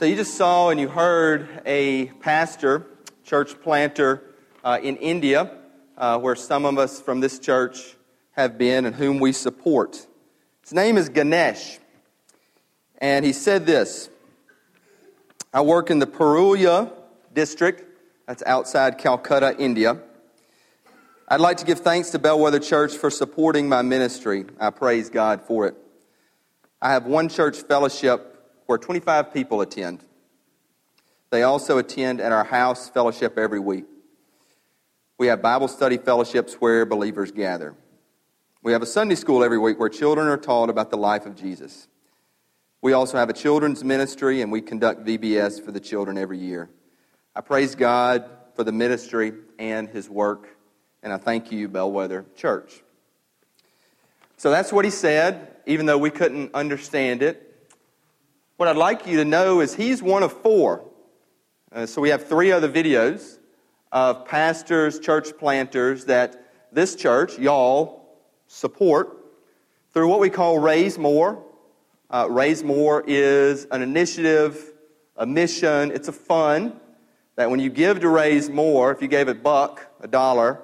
So you just saw and you heard a pastor, church planter uh, in India, uh, where some of us from this church have been and whom we support. His name is Ganesh. And he said this I work in the Purulia district, that's outside Calcutta, India. I'd like to give thanks to Bellwether Church for supporting my ministry. I praise God for it. I have one church fellowship where 25 people attend. They also attend at our house fellowship every week. We have Bible study fellowships where believers gather. We have a Sunday school every week where children are taught about the life of Jesus. We also have a children's ministry and we conduct VBS for the children every year. I praise God for the ministry and his work, and I thank you, Bellwether Church. So that's what he said, even though we couldn't understand it. What I'd like you to know is he's one of four. Uh, so we have three other videos of pastors, church planters that this church, y'all, support through what we call Raise More. Uh, Raise More is an initiative, a mission, it's a fund that when you give to Raise More, if you gave a buck, a dollar,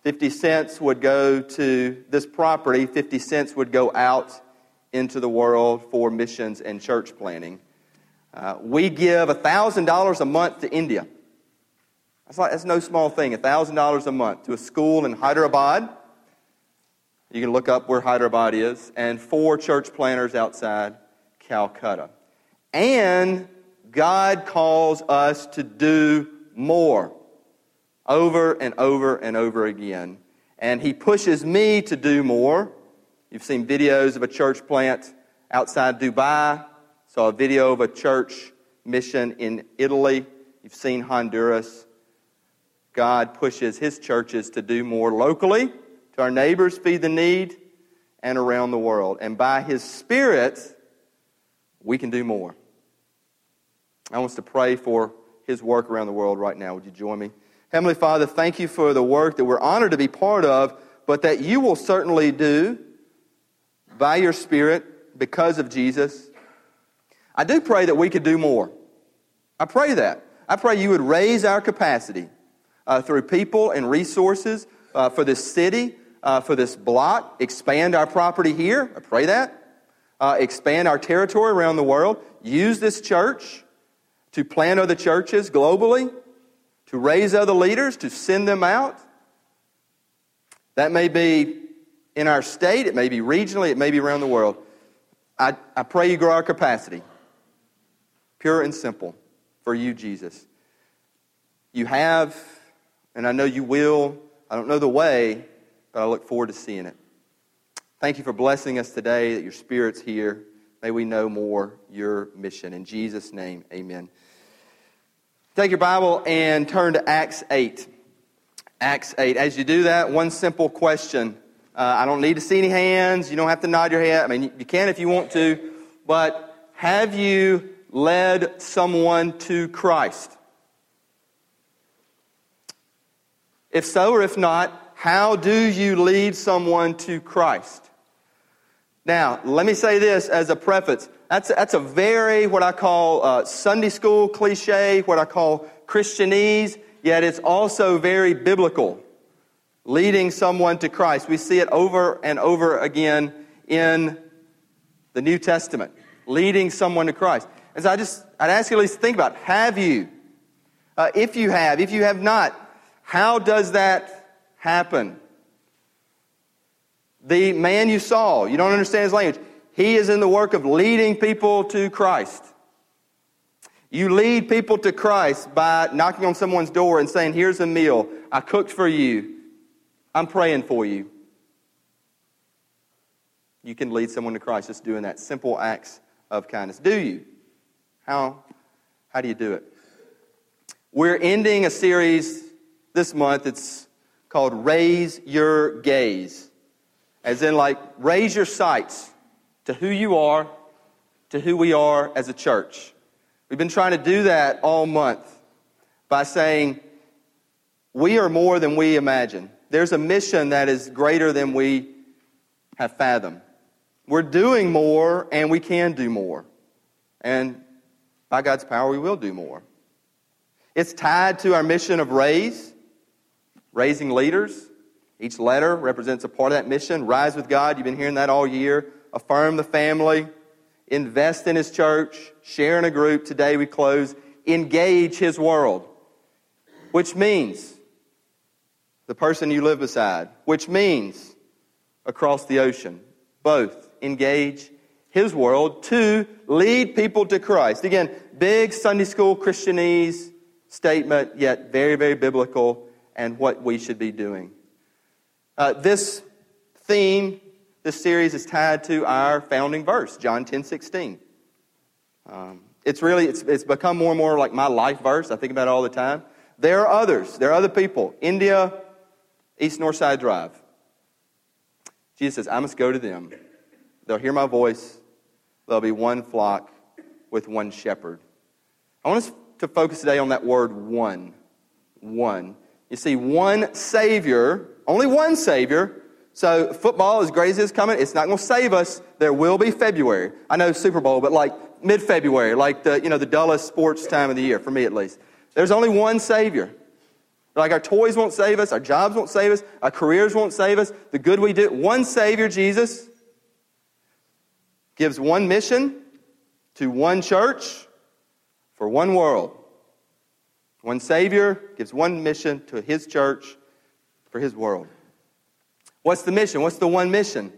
50 cents would go to this property, 50 cents would go out into the world for missions and church planting. Uh, we give $1,000 a month to India. That's, like, that's no small thing, $1,000 a month to a school in Hyderabad. You can look up where Hyderabad is, and four church planters outside Calcutta. And God calls us to do more over and over and over again. And He pushes me to do more. You've seen videos of a church plant outside Dubai, saw a video of a church mission in Italy. You've seen Honduras. God pushes his churches to do more locally, to our neighbors, feed the need, and around the world. And by his Spirit, we can do more. I want us to pray for his work around the world right now. Would you join me? Heavenly Father, thank you for the work that we're honored to be part of, but that you will certainly do by your Spirit because of Jesus. I do pray that we could do more. I pray that. I pray you would raise our capacity uh, through people and resources uh, for this city, uh, for this block, expand our property here. I pray that. Uh, expand our territory around the world. Use this church to plant other churches globally, to raise other leaders, to send them out. That may be in our state, it may be regionally, it may be around the world. I, I pray you grow our capacity. Pure and simple for you, Jesus. You have, and I know you will. I don't know the way, but I look forward to seeing it. Thank you for blessing us today, that your Spirit's here. May we know more your mission. In Jesus' name, amen. Take your Bible and turn to Acts 8. Acts 8. As you do that, one simple question uh, I don't need to see any hands. You don't have to nod your head. I mean, you can if you want to. But have you led someone to Christ? If so or if not, how do you lead someone to Christ? Now, let me say this as a preface. That's, that's a very, what I call uh, Sunday school cliche, what I call Christianese, yet it's also very biblical leading someone to Christ. We see it over and over again in the New Testament, leading someone to Christ. As I just, I'd ask you at least think about, have you? Uh, if you have, if you have not, how does that happen? The man you saw, you don't understand his language, he is in the work of leading people to Christ. You lead people to Christ by knocking on someone's door and saying, Here's a meal. I cooked for you. I'm praying for you. You can lead someone to Christ just doing that simple acts of kindness. Do you? How, how do you do it? We're ending a series this month. It's called Raise Your Gaze. As in, like, raise your sights to who you are, to who we are as a church. We've been trying to do that all month by saying, we are more than we imagine. There's a mission that is greater than we have fathomed. We're doing more and we can do more. And by God's power, we will do more. It's tied to our mission of raise, raising leaders. Each letter represents a part of that mission. Rise with God, you've been hearing that all year. Affirm the family, invest in His church, share in a group. Today we close, engage His world, which means the person you live beside, which means across the ocean. Both engage His world to lead people to Christ. Again, big Sunday school Christianese statement, yet very, very biblical and what we should be doing. Uh, this theme, this series is tied to our founding verse, John 10 16. Um, it's really, it's, it's become more and more like my life verse. I think about it all the time. There are others. There are other people. India, East Northside Drive. Jesus says, I must go to them. They'll hear my voice. There'll be one flock with one shepherd. I want us to focus today on that word one. One. You see, one Savior, only one Savior. So, football, as great as it's coming, it's not going to save us. There will be February. I know Super Bowl, but like mid February, like the, you know, the dullest sports time of the year, for me at least. There's only one Savior. Like our toys won't save us, our jobs won't save us, our careers won't save us. The good we do, one Savior, Jesus, gives one mission to one church for one world. One Savior gives one mission to His church for His world. What's the mission? What's the one mission?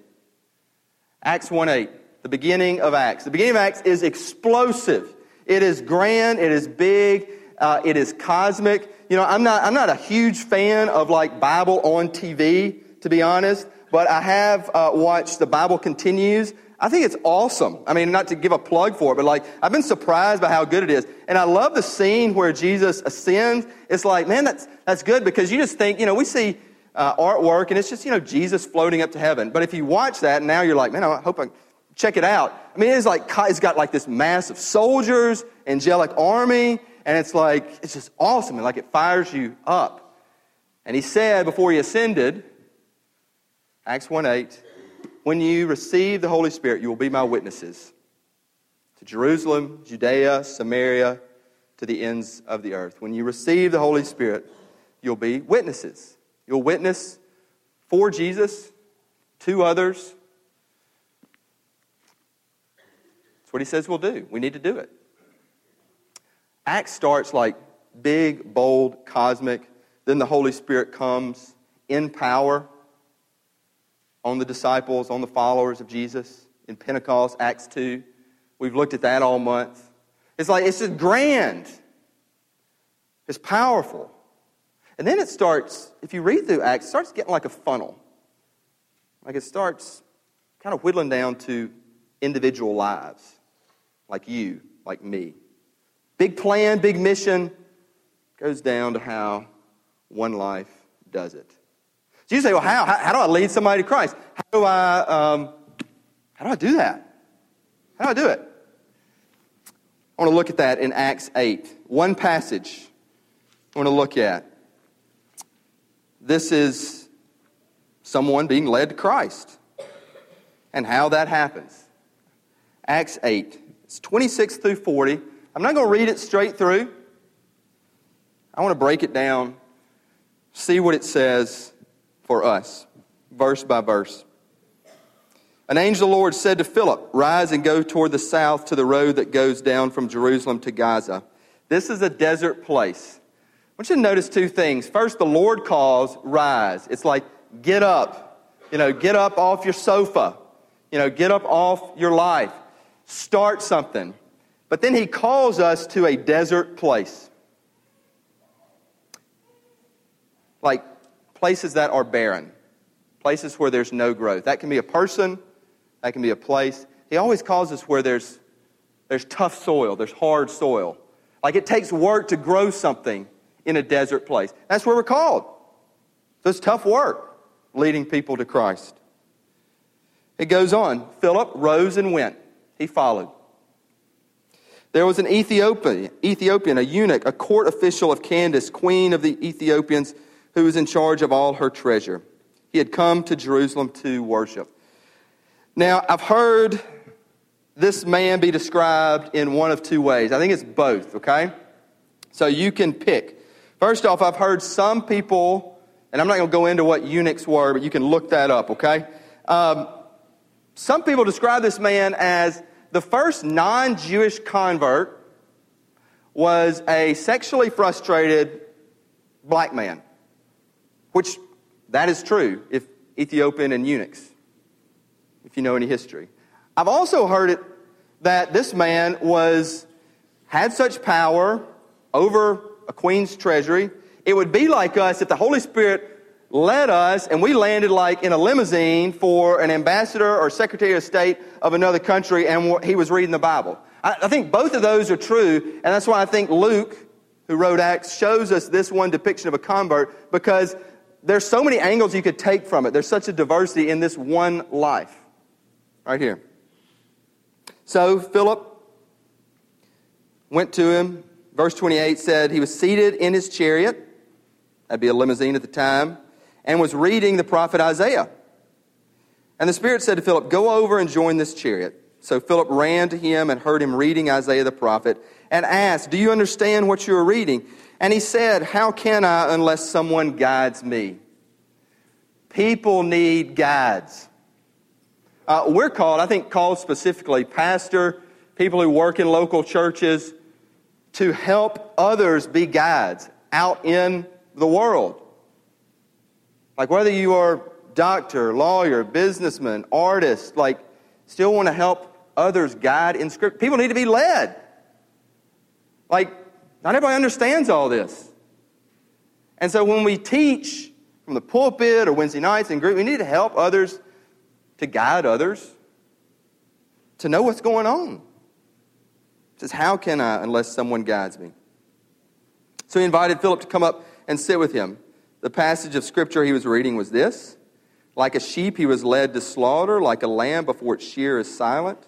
Acts 1 8, the beginning of Acts. The beginning of Acts is explosive. It is grand, it is big, uh, it is cosmic. You know, I'm not, I'm not a huge fan of like Bible on TV, to be honest, but I have uh, watched The Bible Continues. I think it's awesome. I mean, not to give a plug for it, but like, I've been surprised by how good it is. And I love the scene where Jesus ascends. It's like, man, that's, that's good because you just think, you know, we see uh, artwork and it's just, you know, Jesus floating up to heaven. But if you watch that now you're like, man, I hope I check it out. I mean, it's like, it's got like this mass of soldiers, angelic army, and it's like, it's just awesome. And like, it fires you up. And he said before he ascended, Acts 1 8, when you receive the Holy Spirit, you will be my witnesses to Jerusalem, Judea, Samaria, to the ends of the earth. When you receive the Holy Spirit, you'll be witnesses. You'll witness for Jesus, to others. That's what he says we'll do. We need to do it. Acts starts like big, bold, cosmic. Then the Holy Spirit comes in power on the disciples, on the followers of Jesus in Pentecost, Acts 2. We've looked at that all month. It's like, it's just grand. It's powerful. And then it starts, if you read through Acts, it starts getting like a funnel. Like it starts kind of whittling down to individual lives, like you, like me. Big plan, big mission goes down to how one life does it. So you say, well, how? How, how do I lead somebody to Christ? How do I, um, how do I do that? How do I do it? I want to look at that in Acts 8. One passage I want to look at. This is someone being led to Christ and how that happens. Acts 8. It's 26 through 40. I'm not going to read it straight through. I want to break it down, see what it says, for us, verse by verse. An angel of the Lord said to Philip, Rise and go toward the south to the road that goes down from Jerusalem to Gaza. This is a desert place. I want you to notice two things. First, the Lord calls, Rise. It's like, get up. You know, get up off your sofa. You know, get up off your life. Start something. But then he calls us to a desert place. Like places that are barren, places where there's no growth. That can be a person, that can be a place. He always calls us where there's, there's tough soil, there's hard soil. Like it takes work to grow something in a desert place. That's where we're called. So it's tough work leading people to Christ. It goes on. Philip rose and went. He followed. There was an Ethiopian, Ethiopian, a eunuch, a court official of Candace, queen of the Ethiopians, who was in charge of all her treasure. He had come to Jerusalem to worship. Now, I've heard this man be described in one of two ways. I think it's both, okay? So you can pick. First off, I've heard some people, and I'm not going to go into what eunuchs were, but you can look that up, okay? Um, some people describe this man as the first non Jewish convert was a sexually frustrated black man, which that is true if Ethiopian and eunuchs, if you know any history. I've also heard it that this man was had such power over a queen's treasury. It would be like us if the Holy Spirit led us and we landed like in a limousine for an ambassador or secretary of state of another country and he was reading the Bible. I, I think both of those are true, and that's why I think Luke, who wrote Acts, shows us this one depiction of a convert because there's so many angles you could take from it. There's such a diversity in this one life. Right here. So Philip went to him. Verse 28 said he was seated in his chariot. That'd be a limousine at the time and was reading the prophet Isaiah. And the Spirit said to Philip, Go over and join this chariot. So Philip ran to him and heard him reading Isaiah the prophet and asked, Do you understand what you are reading? And he said, How can I unless someone guides me? People need guides. Uh, we're called, I think, called specifically pastor, people who work in local churches, to help others be guides out in the world. Like whether you are doctor, lawyer, businessman, artist, like still want to help others guide in script. People need to be led. Like, not everybody understands all this. And so when we teach from the pulpit or Wednesday nights in group, we need to help others to guide others to know what's going on. Says, How can I unless someone guides me? So he invited Philip to come up and sit with him. The passage of scripture he was reading was this Like a sheep, he was led to slaughter, like a lamb before its shear is silent.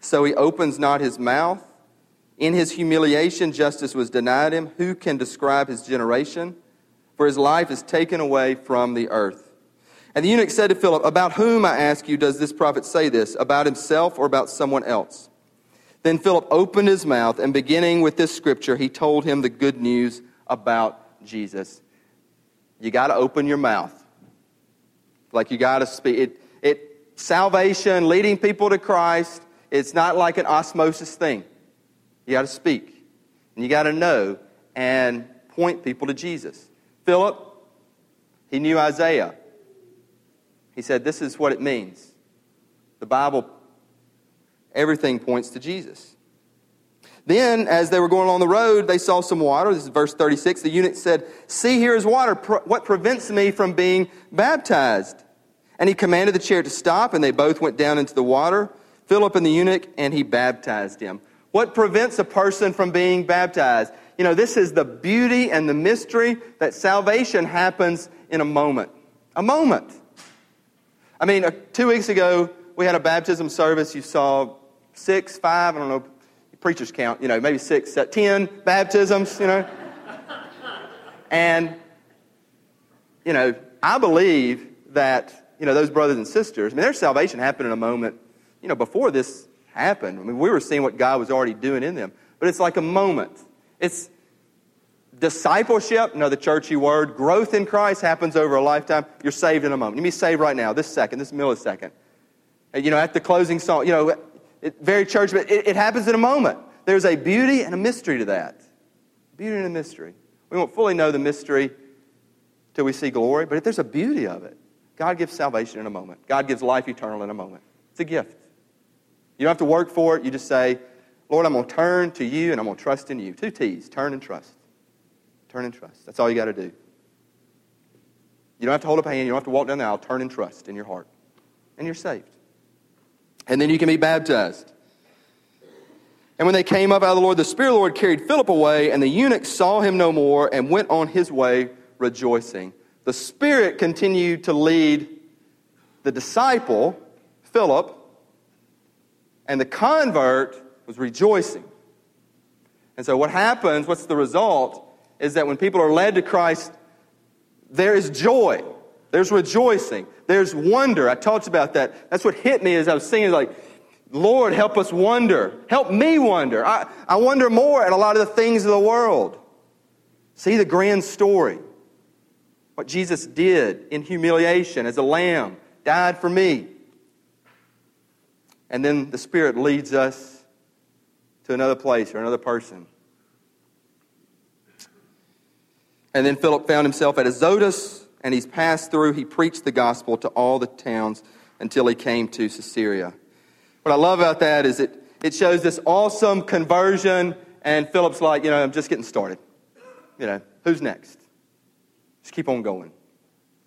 So he opens not his mouth. In his humiliation, justice was denied him. Who can describe his generation? For his life is taken away from the earth. And the eunuch said to Philip, About whom, I ask you, does this prophet say this? About himself or about someone else? Then Philip opened his mouth, and beginning with this scripture, he told him the good news about Jesus. You got to open your mouth. Like you got to speak. It, it, salvation, leading people to Christ, it's not like an osmosis thing. You got to speak. And you got to know and point people to Jesus. Philip, he knew Isaiah. He said, This is what it means. The Bible, everything points to Jesus. Then, as they were going along the road, they saw some water. This is verse 36. The eunuch said, See, here is water. What prevents me from being baptized? And he commanded the chariot to stop, and they both went down into the water, Philip and the eunuch, and he baptized him. What prevents a person from being baptized? You know, this is the beauty and the mystery that salvation happens in a moment. A moment. I mean, uh, two weeks ago, we had a baptism service. You saw six, five, I don't know, preachers count, you know, maybe six, ten baptisms, you know. and, you know, I believe that, you know, those brothers and sisters, I mean, their salvation happened in a moment, you know, before this happened. I mean, we were seeing what God was already doing in them. But it's like a moment. It's discipleship, another churchy word. Growth in Christ happens over a lifetime. You're saved in a moment. You be saved right now, this second, this millisecond. You know, at the closing song, you know, it, very church, but it, it happens in a moment. There's a beauty and a mystery to that. Beauty and a mystery. We won't fully know the mystery till we see glory, but if there's a beauty of it. God gives salvation in a moment. God gives life eternal in a moment. It's a gift. You don't have to work for it. You just say, Lord, I'm going to turn to you and I'm going to trust in you. Two T's turn and trust. Turn and trust. That's all you got to do. You don't have to hold up a hand. You don't have to walk down the aisle. Turn and trust in your heart. And you're saved. And then you can be baptized. And when they came up out of the Lord, the Spirit of the Lord carried Philip away, and the eunuch saw him no more and went on his way rejoicing. The Spirit continued to lead the disciple, Philip, and the convert was rejoicing. And so, what happens, what's the result, is that when people are led to Christ, there is joy, there's rejoicing, there's wonder. I talked about that. That's what hit me as I was singing, like, Lord, help us wonder. Help me wonder. I, I wonder more at a lot of the things of the world. See the grand story. What Jesus did in humiliation as a lamb, died for me. And then the Spirit leads us to another place or another person. And then Philip found himself at Azotus, and he's passed through. He preached the gospel to all the towns until he came to Caesarea. What I love about that is it, it shows this awesome conversion, and Philip's like, you know, I'm just getting started. You know, who's next? Just keep on going.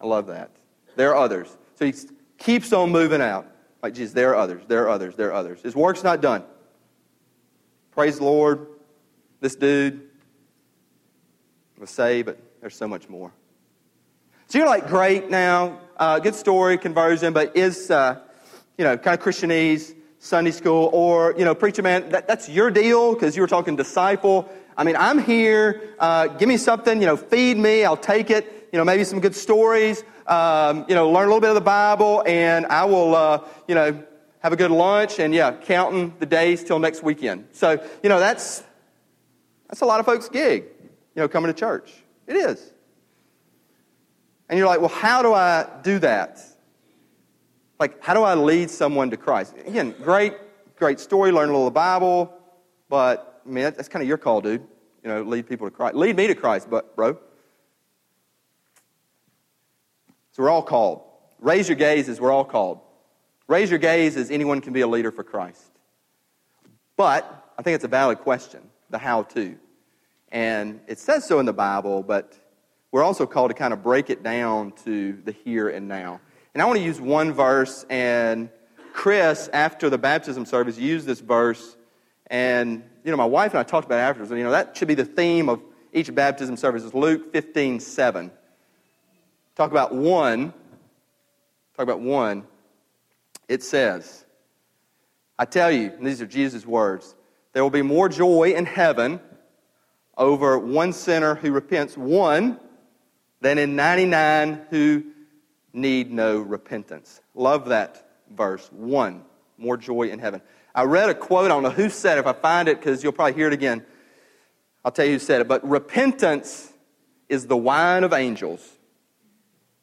I love that. There are others. So he keeps on moving out. Like Jesus, there are others, there are others, there are others. His work's not done. Praise the Lord. This dude was saved, but there's so much more. So you're like, great now, uh, good story, conversion, but is, uh, you know, kind of Christianese. Sunday school, or, you know, preacher man, that, that's your deal because you were talking disciple. I mean, I'm here. Uh, give me something, you know, feed me. I'll take it. You know, maybe some good stories. Um, you know, learn a little bit of the Bible, and I will, uh, you know, have a good lunch, and yeah, counting the days till next weekend. So, you know, that's that's a lot of folks' gig. You know, coming to church. It is. And you're like, well, how do I do that? Like, how do I lead someone to Christ? Again, great, great story, learn a little Bible, but I mean, that's kind of your call, dude. You know, lead people to Christ. Lead me to Christ, but bro. So we're all called. Raise your gaze as we're all called. Raise your gaze as anyone can be a leader for Christ. But I think it's a valid question, the how to. And it says so in the Bible, but we're also called to kind of break it down to the here and now. And I want to use one verse, and Chris, after the baptism service, used this verse. And, you know, my wife and I talked about it afterwards. And, you know, that should be the theme of each baptism service is Luke 15, 7. Talk about one. Talk about one. It says, I tell you, and these are Jesus' words, there will be more joy in heaven over one sinner who repents, one, than in 99 who need no repentance. Love that verse. One, more joy in heaven. I read a quote, I don't know who said it, if I find it, because you'll probably hear it again. I'll tell you who said it. But repentance is the wine of angels.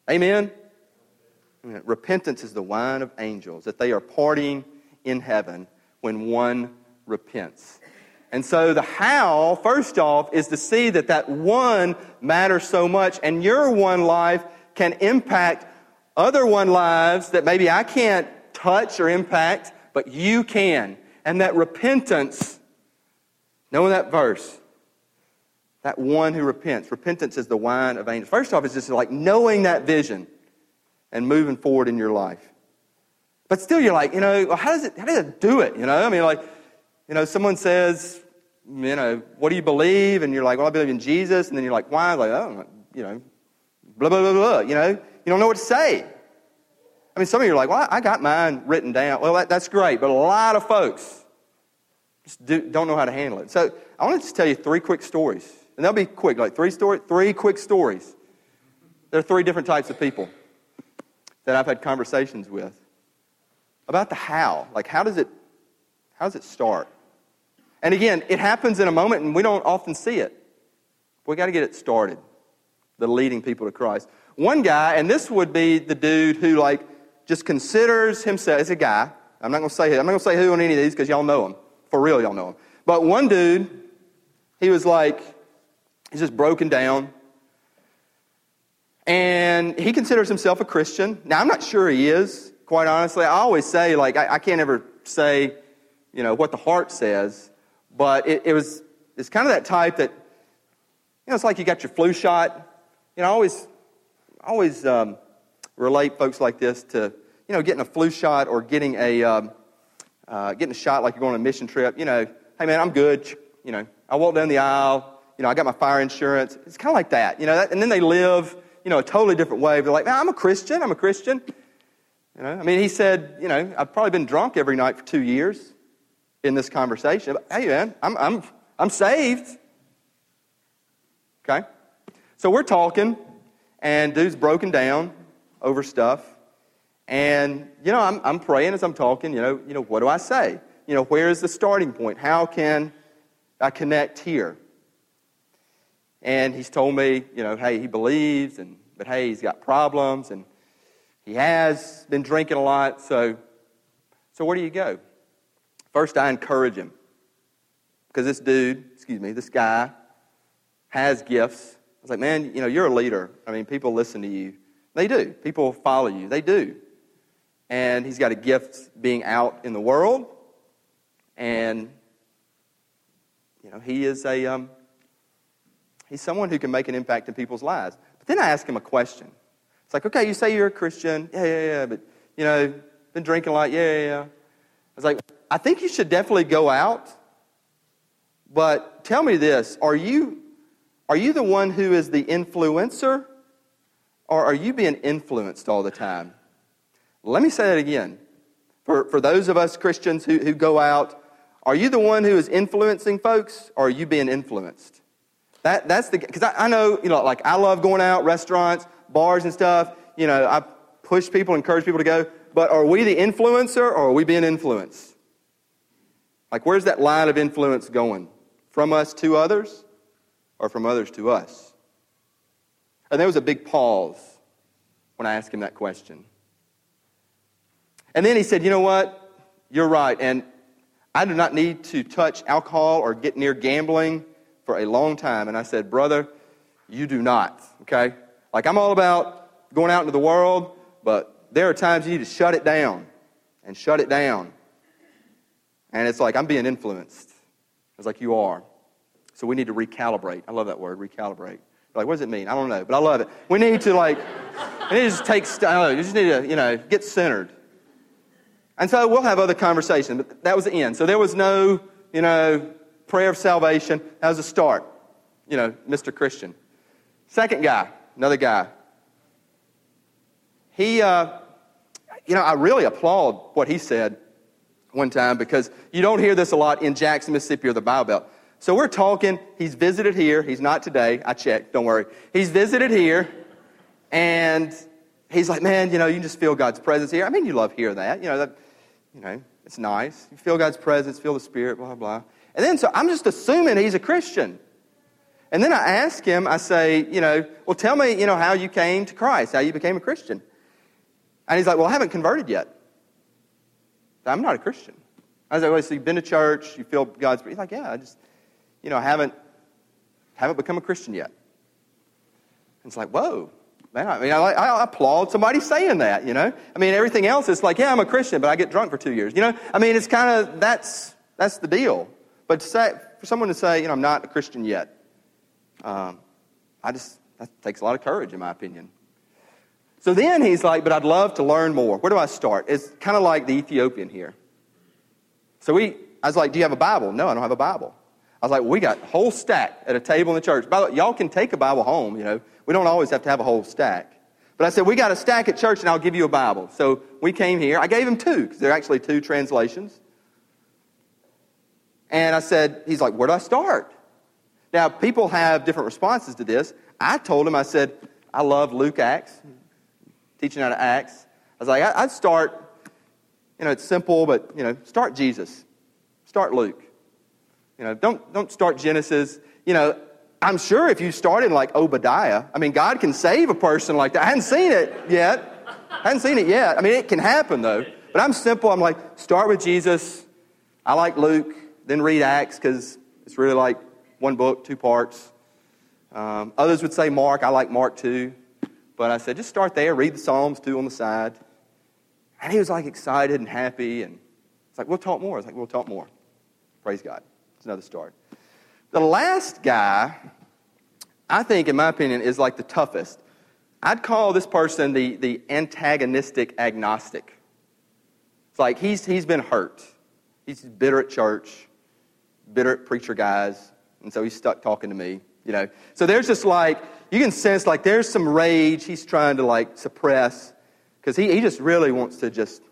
Amen? Repentance is the wine of angels, that they are partying in heaven when one repents. And so the how, first off, is to see that that one matters so much, and your one life can impact other one lives that maybe I can't touch or impact, but you can. And that repentance, knowing that verse, that one who repents, repentance is the wine of angels. First off, it's just like knowing that vision and moving forward in your life. But still, you're like, you know, how does it, how does it do it? You know, I mean, like, you know, someone says, you know, what do you believe? And you're like, well, I believe in Jesus. And then you're like, why? Like, oh, you know, blah, blah, blah, blah. You know, you don't know what to say. I mean, some of you are like, well, I got mine written down. Well, that, that's great, but a lot of folks just do, don't know how to handle it. So I want to just tell you three quick stories. And they'll be quick, like three story, three quick stories. There are three different types of people that I've had conversations with about the how. Like, how does it, how does it start? And again, it happens in a moment and we don't often see it. We got to get it started. The leading people to Christ. One guy, and this would be the dude who like just considers himself as a guy. I'm not going to say who. I'm not going to say who on any of these because y'all know him. For real, y'all know him. But one dude, he was like, he's just broken down. And he considers himself a Christian. Now, I'm not sure he is, quite honestly. I always say, like, I, I can't ever say, you know, what the heart says. But it, it was, it's kind of that type that, you know, it's like you got your flu shot. You know, I always always um, relate folks like this to, you know, getting a flu shot or getting a, um, uh, getting a shot like you're going on a mission trip. You know, hey man, I'm good. You know, I walk down the aisle. You know, I got my fire insurance. It's kind of like that. You know, that, and then they live, you know, a totally different way. They're like, man, I'm a Christian. I'm a Christian. You know, I mean, he said, you know, I've probably been drunk every night for two years in this conversation. Hey man, I'm, I'm, I'm saved. Okay? So we're talking, and dude's broken down over stuff. And, you know, I'm, I'm praying as I'm talking, you know, you know, what do I say? You know, where is the starting point? How can I connect here? And he's told me, you know, hey, he believes, and, but hey, he's got problems, and he has been drinking a lot, so, so where do you go? First, I encourage him. Because this dude, excuse me, this guy has gifts. I was like, man, you know, you're a leader. I mean, people listen to you. They do. People follow you. They do and he's got a gift being out in the world. And, you know, he is a, um, he's someone who can make an impact in people's lives. But then I ask him a question. It's like, okay, you say you're a Christian. Yeah, yeah, yeah. But, you know, been drinking a lot. Yeah, yeah, yeah. I was like, I think you should definitely go out. But tell me this are you, are you the one who is the influencer? Or are you being influenced all the time? Let me say that again. For, for those of us Christians who, who go out, are you the one who is influencing folks, or are you being influenced? That, that's the, because I, I know, you know, like I love going out, restaurants, bars and stuff. You know, I push people, encourage people to go. But are we the influencer, or are we being influenced? Like, where's that line of influence going? From us to others, or from others to us? And there was a big pause when I asked him that question. And then he said, You know what? You're right. And I do not need to touch alcohol or get near gambling for a long time. And I said, Brother, you do not. Okay? Like, I'm all about going out into the world, but there are times you need to shut it down and shut it down. And it's like, I'm being influenced. It's like, you are. So we need to recalibrate. I love that word, recalibrate. You're like, what does it mean? I don't know, but I love it. We need to, like, we need to just take, I don't know, you just need to, you know, get centered. And so we'll have other conversations, but that was the end. So there was no, you know, prayer of salvation. That was a start. You know, Mr. Christian. Second guy, another guy. He, uh, you know, I really applaud what he said one time because you don't hear this a lot in Jackson, Mississippi or the Bible Belt. So we're talking, he's visited here. He's not today. I checked, don't worry. He's visited here, and he's like, man, you know, you just feel God's presence here. I mean, you love hear that. You know, that, you know, it's nice. You feel God's presence, feel the Spirit, blah, blah. And then, so I'm just assuming he's a Christian. And then I ask him, I say, you know, well, tell me, you know, how you came to Christ, how you became a Christian. And he's like, well, I haven't converted yet. I'm not a Christian. I was like, well, so you've been to church, you feel God's He's like, yeah, I just, you know, I haven't, haven't become a Christian yet. And it's like, whoa, Man, I mean, I, I, applaud somebody saying that, you know? I mean, everything else is like, yeah, I'm a Christian, but I get drunk for two years. You know? I mean, it's kind of, that's, that's the deal. But say, for someone to say, you know, I'm not a Christian yet, um, I just, that takes a lot of courage, in my opinion. So then he's like, but I'd love to learn more. Where do I start? It's kind of like the Ethiopian here. So we, I was like, do you have a Bible? No, I don't have a Bible. I was like, we got a whole stack at a table in the church. By the way, y'all can take a Bible home, you know. We don't always have to have a whole stack. But I said, we got a stack at church and I'll give you a Bible. So we came here. I gave him two because they're actually two translations. And I said, he's like, where do I start? Now, people have different responses to this. I told him, I said, I love Luke Acts, teaching out of Acts. I was like, I'd start, you know, it's simple, but, you know, start Jesus. Start Luke. You know, don't, don't start Genesis. You know, I'm sure if you started like Obadiah, I mean, God can save a person like that. I hadn't seen it yet. I hadn't seen it yet. I mean, it can happen though. But I'm simple. I'm like, start with Jesus. I like Luke, then read Acts because it's really like one book, two parts. Um, others would say Mark. I like Mark too. But I said, just start there, read the Psalms too on the side. And he was like excited and happy. And it's like, we'll talk more. I was like, we'll talk more. Praise God. It's another start. The last guy, I think, in my opinion, is like the toughest. I'd call this person the, the antagonistic agnostic. It's like he's, he's been hurt. He's bitter at church, bitter at preacher guys, and so he's stuck talking to me, you know. So there's just like, you can sense like there's some rage he's trying to like suppress because he, he just really wants to just,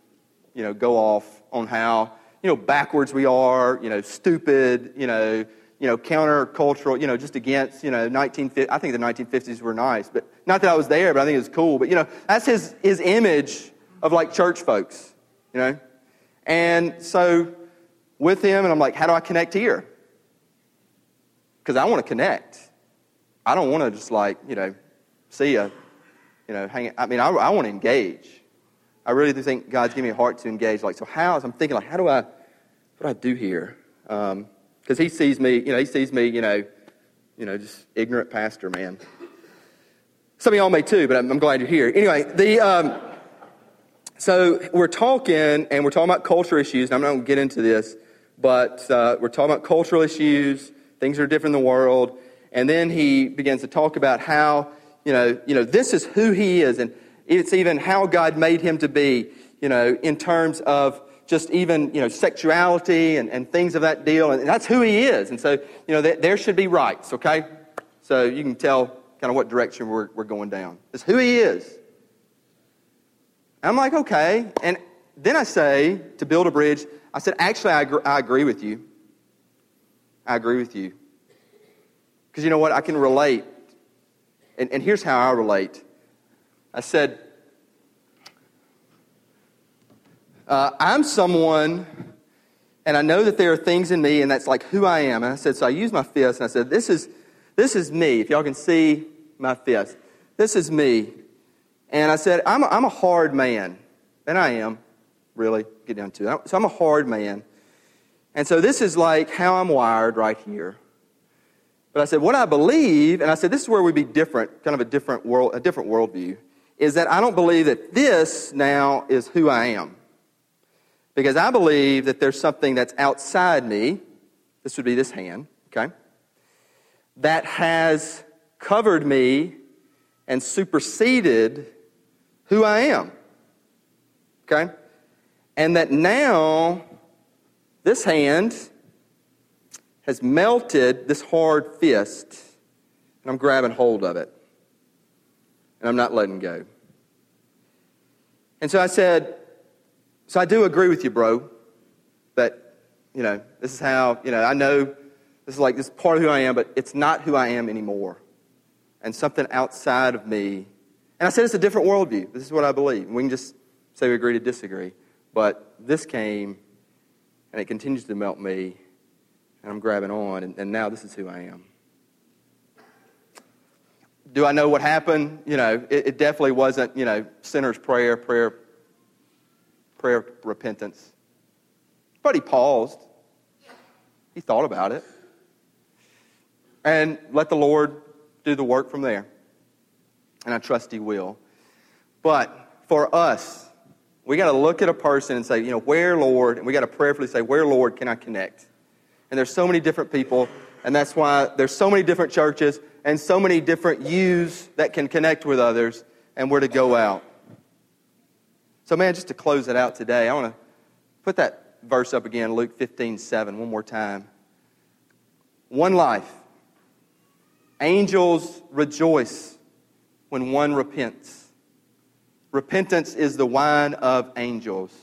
you know, go off on how, you know, backwards we are, you know, stupid, you know, you know, countercultural, you know, just against, you know, 1950, I think the 1950s were nice, but not that I was there, but I think it was cool. But, you know, that's his, his image of like church folks, you know? And so with him, and I'm like, how do I connect here? Because I want to connect. I don't want to just like, you know, see ya, you know, hang. I mean, I, I want to engage. I really do think God's given me a heart to engage. Like, so how? I'm thinking, like, how do I, what do I do here? Because um, he sees me, you know, he sees me, you know, you know, just ignorant pastor, man. Some of y'all may too, but I'm, I'm glad you're here. Anyway, the um, so we're talking, and we're talking about culture issues. And I'm not going to get into this, but uh, we're talking about cultural issues. Things are different in the world, and then he begins to talk about how you know, you know, this is who he is, and it's even how God made him to be. You know, in terms of just even you know sexuality and, and things of that deal, and that's who he is. And so you know, th- there should be rights. Okay, so you can tell kind of what direction we're, we're going down. It's who he is. And I'm like, okay. And then I say, to build a bridge, I said, actually, I I agree with you. I agree with you. Because you know what? I can relate. And, and here's how I relate. I said, uh, I'm someone, and I know that there are things in me, and that's like who I am. And I said, so I used my fist, and I said, this is, this is me. If y'all can see my fist, this is me. And I said, I'm a, I'm a hard man. And I am, really, get down to it. So I'm a hard man. And so this is like how I'm wired right here. But I said, what I believe, and I said, this is where we'd be different, kind of a different world, a different worldview, is that I don't believe that this now is who I am. Because I believe that there's something that's outside me. This would be this hand, okay? That has covered me and superseded who I am. Okay? And that now this hand has melted this hard fist, and I'm grabbing hold of it. And I'm not letting go. And so I said, So I do agree with you, bro, that, you know, this is how, you know, I know this is like this is part of who I am, but it's not who I am anymore. And something outside of me and I said it's a different worldview. This is what I believe. We can just say we agree to disagree. But this came, and it continues to melt me, and I'm grabbing on, and, and now this is who I am. Do I know what happened? You know, it, it definitely wasn't, you know, sinner's prayer, prayer, prayer repentance. But he paused. He thought about it. And let the Lord do the work from there and I trust He will. But for us, we got to look at a person and say, you know, where, Lord, and we got to prayerfully say, where, Lord, can I connect? And there's so many different people, and that's why there's so many different churches and so many different yous that can connect with others and where to go out. So, man, just to close it out today, I want to put that verse up again, Luke 15, 7, one more time. One life. Angels rejoice when one repents. Repentance is the wine of angels.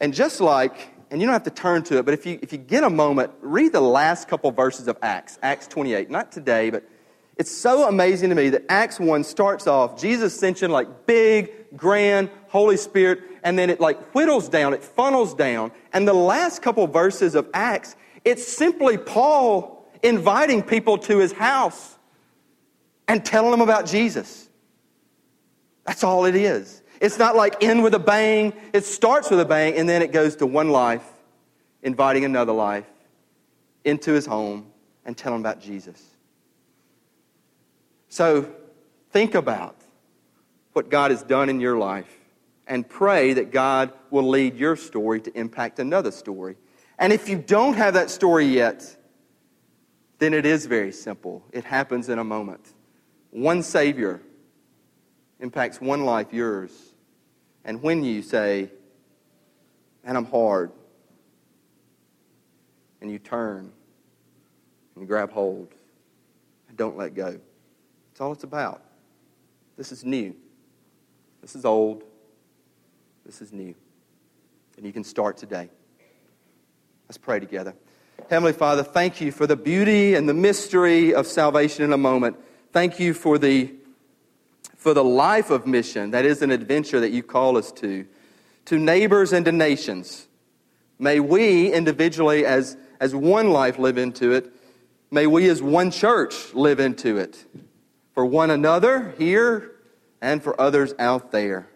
And just like, and you don't have to turn to it, but if you, if you get a moment, read the last couple verses of Acts, Acts 28. Not today, but it's so amazing to me that Acts 1 starts off Jesus' ascension like big, grand, Holy Spirit, and then it like whittles down, it funnels down. And the last couple verses of Acts, it's simply Paul inviting people to his house and telling them about Jesus. That's all it is. It's not like end with a bang. It starts with a bang and then it goes to one life, inviting another life into his home and telling about Jesus. So think about what God has done in your life and pray that God will lead your story to impact another story. And if you don't have that story yet, then it is very simple. It happens in a moment. One Savior impacts one life, yours. And when you say, and I'm hard, and you turn and you grab hold and don't let go. That's all it's about. This is new. This is old. This is new. And you can start today. Let's pray together. Heavenly Father, thank you for the beauty and the mystery of salvation in a moment. Thank you for the for the life of mission that is an adventure that you call us to, to neighbors and to nations. May we individually, as, as one life, live into it. May we, as one church, live into it for one another here and for others out there.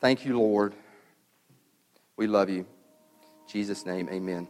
Thank you, Lord. We love you. In Jesus' name, amen.